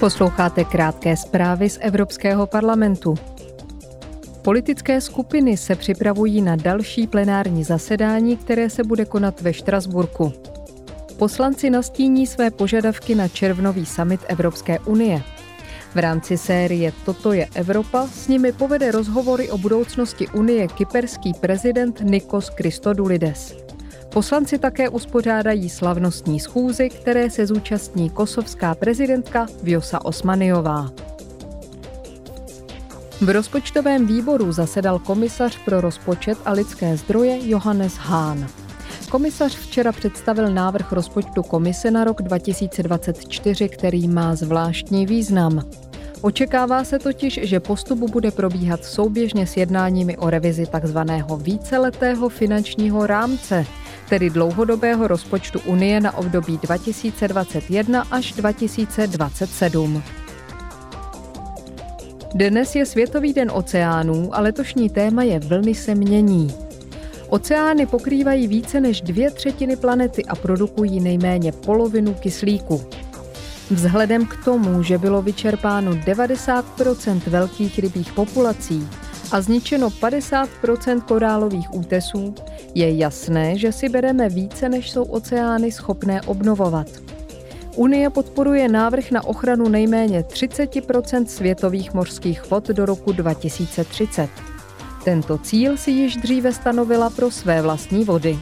Posloucháte krátké zprávy z Evropského parlamentu. Politické skupiny se připravují na další plenární zasedání, které se bude konat ve Štrasburku. Poslanci nastíní své požadavky na červnový summit Evropské unie. V rámci série Toto je Evropa s nimi povede rozhovory o budoucnosti Unie kyperský prezident Nikos Christodoulides. Poslanci také uspořádají slavnostní schůzy, které se zúčastní kosovská prezidentka Vjosa Osmaniová. V rozpočtovém výboru zasedal komisař pro rozpočet a lidské zdroje Johannes Hahn. Komisař včera představil návrh rozpočtu komise na rok 2024, který má zvláštní význam. Očekává se totiž, že postup bude probíhat souběžně s jednáními o revizi tzv. víceletého finančního rámce, tedy dlouhodobého rozpočtu Unie na období 2021 až 2027. Dnes je Světový den oceánů a letošní téma je Vlny se mění. Oceány pokrývají více než dvě třetiny planety a produkují nejméně polovinu kyslíku. Vzhledem k tomu, že bylo vyčerpáno 90% velkých rybích populací a zničeno 50% korálových útesů, je jasné, že si bereme více, než jsou oceány schopné obnovovat. Unie podporuje návrh na ochranu nejméně 30% světových mořských vod do roku 2030. Tento cíl si již dříve stanovila pro své vlastní vody.